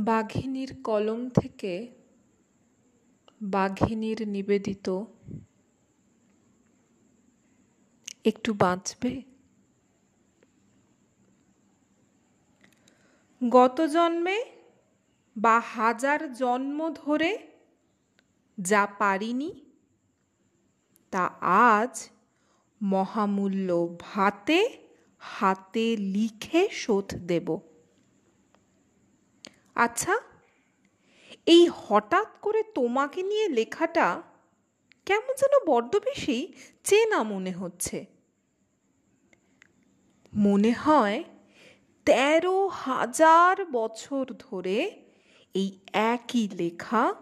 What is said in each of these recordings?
বাঘিনীর কলম থেকে বাঘিনীর নিবেদিত একটু বাঁচবে? গত জন্মে বা হাজার জন্ম ধরে যা পারিনি, তা আজ মহামূল্য ভাতে হাতে লিখে শোধ দেব। আচ্ছা এই হঠাৎ করে তোমাকে নিয়ে লেখাটা কেমন যেন বড্ড বেশি চেনা মনে হচ্ছে। মনে হয় তেরো হাজার বছর ধরে এই একই লেখা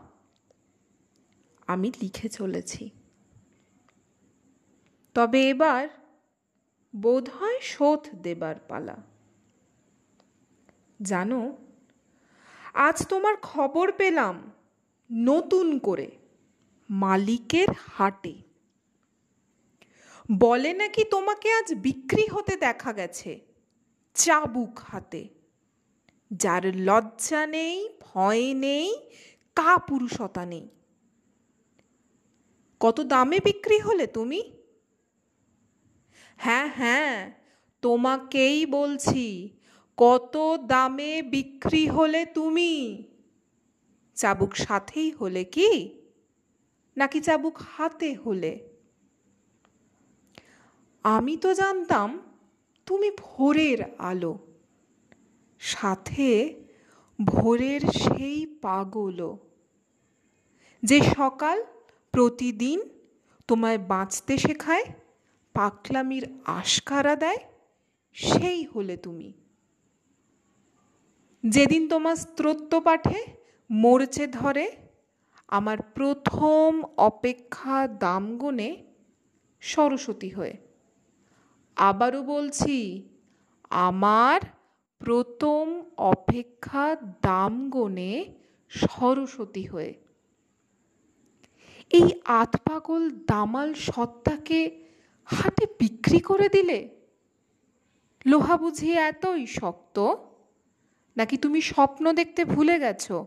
আমি লিখে চলেছি। তবে এবার বোধহয় শোধ দেবার পালা। জানো আজ তোমার খবর পেলাম নতুন করে মালিকের হাটে। বলে নাকি তোমাকে আজ বিক্রি হতে দেখা গেছে চাবুক হাতে। যার লজ্জা নেই, ভয় নেই কা পুরুষতা নেই। কত দামে বিক্রি হলে তুমি? হ্যাঁ হ্যাঁ তোমাকেই বলছি কত দামে বিক্রি হলে তুমি? চাবুক সাথেই হলে কি? নাকি চাবুক হাতে হলে? আমি তো জানতাম তুমি ভোরের আলো। সাথে ভোরের সেই পাগলও। যে সকাল প্রতিদিন তোমায় বাঁচতে শেখায় পাকলামির আশকারা দেয়, সেই হলে তুমি। যেদিন তোমার স্ত্রোত্ব পাঠে মরচে ধরে, আমার প্রথম অপেক্ষা দাম গুনে সরস্বতী হয়ে। আবারও বলছি, আমার প্রথম অপেক্ষা দাম গনে সরস্বতী হয়ে। এই আতপাগল দামাল সত্তাকে হাটে বিক্রি করে দিলে? লোহা বুঝিয়ে এতই শক্ত নাকি তুমি স্বপ্ন দেখতে ভুলে গেছো?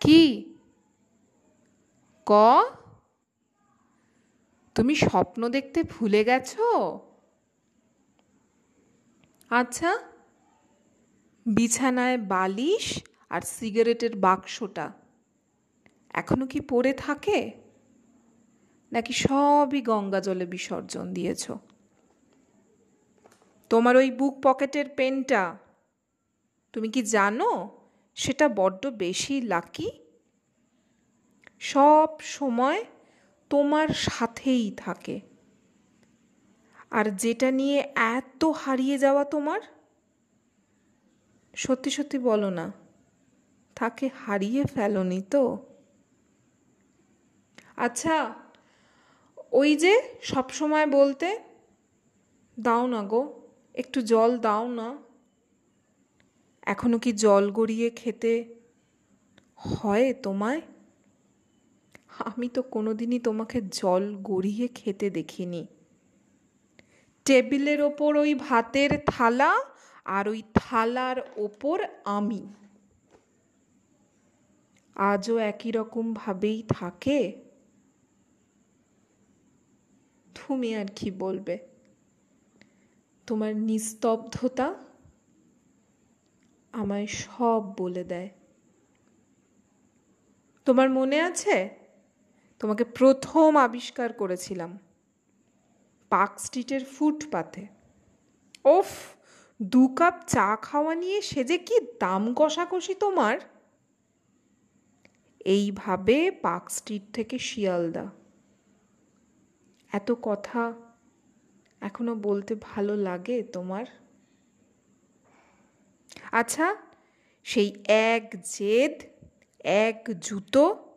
কি? ক? তুমি স্বপ্ন দেখতে ভুলে গেছো? আচ্ছা বিছানায় বালিশ আর সিগারেটের বাক্সটা এখনও কি পড়ে থাকে? নাকি সবই গঙ্গা জলে বিসর্জন দিয়েছ? তোমার ওই বুক পকেটের পেনটা, তুমি কি জানো? সেটা বড্ড বেশি লাকি। সব সময় তোমার সাথেই থাকে। আর যেটা নিয়ে এত হারিয়ে যাওয়া তোমার? সত্যি সত্যি বলো না, তাকে হারিয়ে ফেলনি তো। আচ্ছা ওই যে সব সময় বলতে, দাও না গো। একটু জল দাও না। এখনও কি জল গড়িয়ে খেতে হয় তোমায়? আমি তো কোনোদিনই তোমাকে জল গড়িয়ে খেতে দেখিনি। টেবিলের ওপর ওই ভাতের থালা আর ওই থালার ওপর আমি। আজও একই রকম ভাবেই থাকে। তুমি আর কি বলবে? তোমার নিস্তব্ধতা আমায় সব বলে দেয়। তোমার মনে আছে? তোমাকে প্রথম আবিষ্কার করেছিলাম পার্ক স্ট্রিটের ফুটপাথে ওফ, দু কাপ চা খাওয়া নিয়ে সে যে কি দাম কষাকষি তোমার? এইভাবে পার্ক স্ট্রিট থেকে শিয়ালদা। এত কথা এখনও বলতে ভালো লাগে তোমার? আচ্ছা সেই এক জেদ, এক জুতো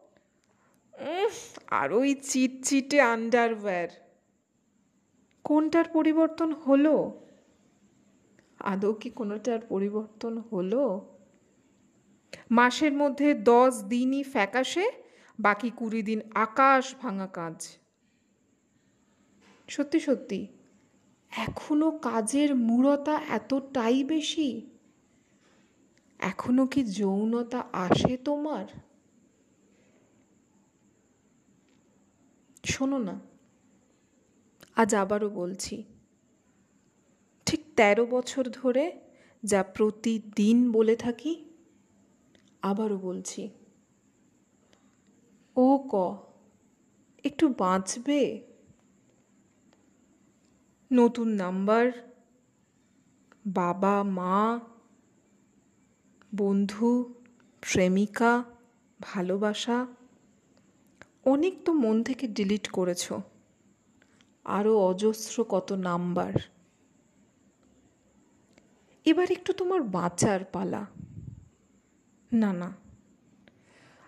আর ওই চিটচিটে আন্ডারওয়্যার কোনটার পরিবর্তন হলো? আদৌ কি কোনোটার পরিবর্তন হলো? মাসের মধ্যে দশ দিনই ফ্যাকাশে, বাকি কুড়ি দিন আকাশ ভাঙা কাজ। সত্যি সত্যি। এখনও কাজের মূরতা এতটাই বেশি? এখনও কি যৌনতা আসে তোমার? শোনো না, আজ আবারও বলছি। ঠিক তেরো বছর ধরে যা প্রতিদিন বলে থাকি, আবারও বলছি। ও ক, একটু বাঁচবে? নতুন নাম্বার, বাবা, মা, বন্ধু, প্রেমিকা, ভালোবাসা, অনেক তো মন থেকে ডিলিট করেছ। আরও অজস্র কত নাম্বার। এবার একটু তোমার বাঁচার পালা। না না,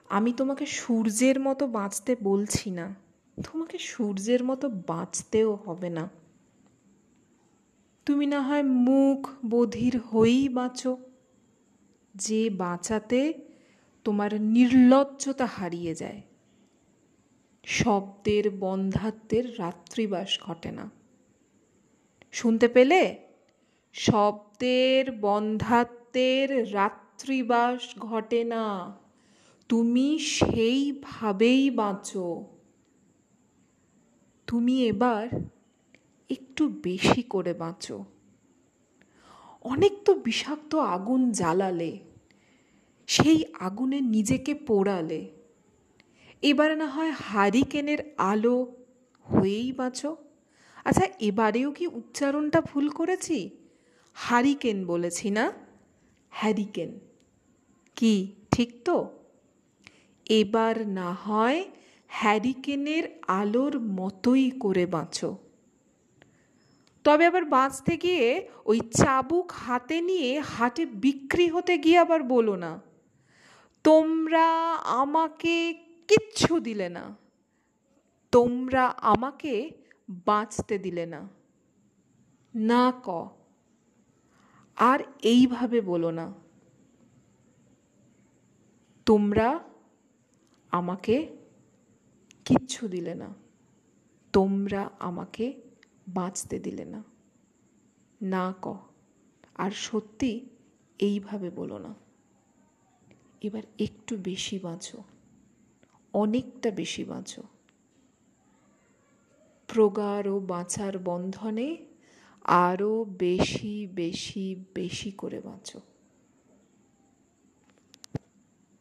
আমি তোমাকে সূর্যের মতো বাঁচতে বলছি না। তোমাকে সূর্যের মতো বাঁচতেও হবে না। তুমি না হয় মুখ বধির হয়েই বাঁচো। যে বাঁচাতে তোমার নির্লজ্জতা হারিয়ে যায়। শব্দের বন্ধাত্বের রাত্রিবাস ঘটে না। শুনতে পেলে? শব্দের বন্ধাত্বের রাত্রিবাস ঘটে না। তুমি সেইভাবেই বাঁচো। তুমি এবার একটু বেশি করে বাঁচো। অনেক তো বিষাক্ত আগুন জ্বালালে, সেই আগুনে নিজেকে পোড়ালে। এবার না হয় হারিকেনের আলো হয়েই বাঁচো। আচ্ছা এবারেও কি উচ্চারণটা ভুল করেছি? হারিকেন বলেছি না? হ্যারিকেন কি, ঠিক তো? এবার না হয় হ্যারিকেনের আলোর মতোই করে বাঁচো। তবে আবার বাঁচতে গিয়ে ওই চাবুক হাতে নিয়ে হাটে বিক্রি হতে গিয়ে আবার বলো না। তোমরা আমাকে কিচ্ছু দিলে না। তোমরা আমাকে বাঁচতে দিলে না। না ক। আর এইভাবে বলো না। তোমরা আমাকে কিচ্ছু দিলে না। তোমরা আমাকে বাঁচতে দিলে না। না ক আর সত্যি এইভাবে বলো না। এবার একটু বেশি বাঁচো, অনেকটা বেশি বাঁচো। প্রগাঢ় বাঁচার বন্ধনে আরও বেশি বেশি বেশি করে বাঁচো।